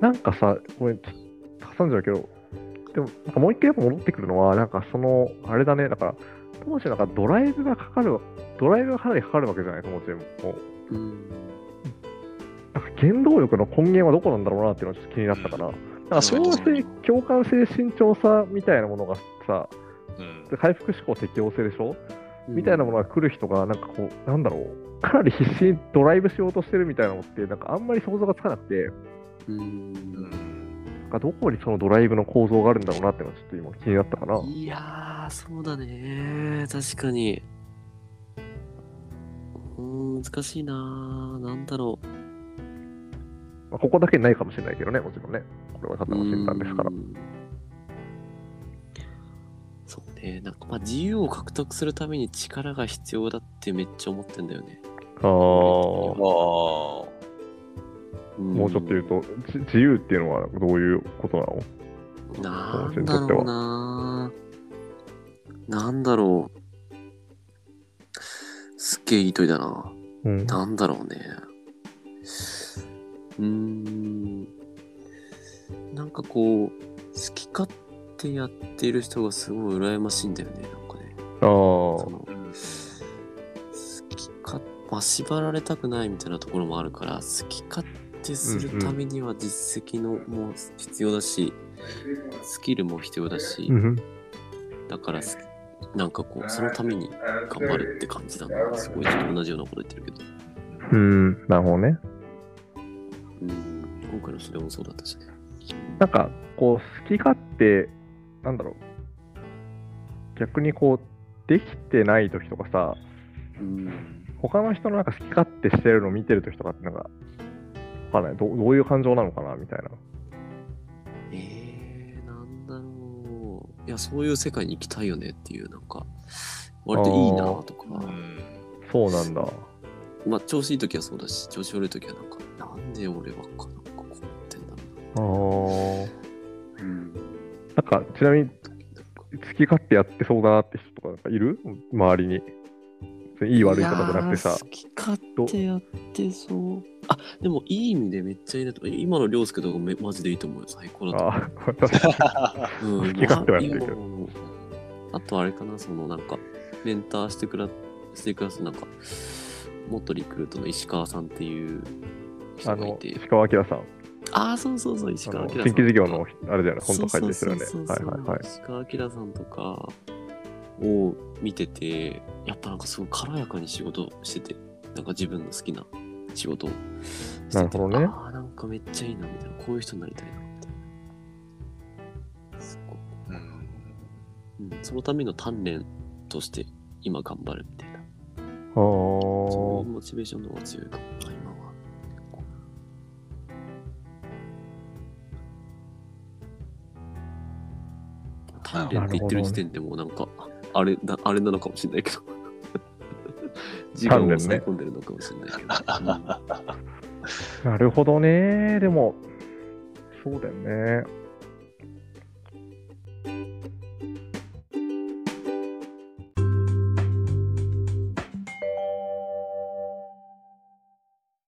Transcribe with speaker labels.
Speaker 1: なんかさ、ごめん、挟んじゃうけど、でも、なんかもう一回やっぱ戻ってくるのは、なんかその、あれだね、だから、当時なんかドライブがかかる、ドライブがかなりかかるわけじゃない、友達も。
Speaker 2: うん。
Speaker 1: なんか原動力の根源はどこなんだろうなっていうのはちょっと気になったかな。なんか小性、共感性、慎重さみたいなものがさ、
Speaker 3: うん
Speaker 1: で回復思考適応性でしょ、みたいなものが来る人が、なんかこう、なんだろう、かなり必死にドライブしようとしてるみたいなのって、なんかあんまり想像がつかなくて、
Speaker 2: うん。
Speaker 3: うん
Speaker 1: なんかどこにそのドライブの構造があるんだろうなってのはちょっと今気になったかな。
Speaker 2: いやー、そうだね。確かに。うーん、難しいなー。なんだろう。
Speaker 1: まあ、ここだけにないかもしれないけどね、もちろんね。これはただの診断ですから
Speaker 2: う。んそうね。なんかまあ自由を獲得するために力が必要だってめっちゃ思ってんだよね。
Speaker 1: ああ、
Speaker 3: ああ。
Speaker 1: もうちょっと言うと、じ自由っていうのはどういうことなの？
Speaker 2: なんだろうななんだろう。すっげえいい問いだな。
Speaker 1: うん。
Speaker 2: なんだろうね。うーん。なんかこう、好き勝手やってる人がすごい羨ましいんだよね。なんかね。
Speaker 1: あ
Speaker 2: その好
Speaker 3: うん
Speaker 2: き勝まあ、縛られたくないみたいなところもあるから、好き勝手するためには実績のも必要だし、スキルも必要だし、
Speaker 1: あ。うん。
Speaker 2: だからすなんかこう、そのために頑張るって感じだな。すごいちょっと同じようなこと言ってるけど。
Speaker 1: うん、なるほどね。
Speaker 2: うん、今回の指導もそうだったしね。
Speaker 1: なんか、こう、好き勝手、なんだろう。逆にこう、できてない時とかさ、
Speaker 2: うん。
Speaker 1: 他の人のなんか好き勝手してるのを見てる時とかってなんか、わかんない。どどういう感情なのかなみたいな。
Speaker 2: えー、なんだろう。いや、そういう世界に行きたいよねっていう、なんか、割といいなとか、
Speaker 3: うん
Speaker 1: そうなんだ。
Speaker 2: まあ、調子いい時はそうだし、調子悪い時はなんか、なんで俺ばっかなんかこう思ってんだろ
Speaker 1: ああ。
Speaker 2: うな。うん。
Speaker 1: か、ちなみに、好き勝手やってそうだなって人とかなんかいる？周りに。いい悪いとかじゃなくてさ。
Speaker 2: 好き勝手やってそう。あ、でもいい意味でめっちゃいいなと。今の涼介とかめマジでいいと思うよ。最高だと思う。
Speaker 1: あ
Speaker 2: うん、
Speaker 1: 好き勝手はやってるけど
Speaker 2: あとあれかな、そのなんか、メンターしてくらしてくださるなんか、元リクルートの石川さんっていう人がいて。
Speaker 1: 石川明さん。
Speaker 2: ああ、そうそうそう、石
Speaker 1: あ
Speaker 2: 川明さん。
Speaker 1: の新規事業の、あれだよね、本当書いてる人だよね。はいはいはい。
Speaker 2: 石川明さんとかを見てて、やっぱなんかすごい軽やかに仕事してて、なんか自分の好きな仕事をしてて。
Speaker 1: なるほどね
Speaker 2: ああ、なんかめっちゃいいな、みたいな。こういう人になりたいな、みたいな。すごい
Speaker 3: うん
Speaker 2: うん、そのための鍛錬として今頑張るみたいな。
Speaker 1: あ
Speaker 2: そういう
Speaker 1: ー
Speaker 2: モチベーションの方が強いかも鍛錬って言ってる時点でもうなんか、あれなあれなのかもしれないけど。時間を抑え込んでるのかもしれないけど。う ん
Speaker 1: なるほどね。でも、そうだよね。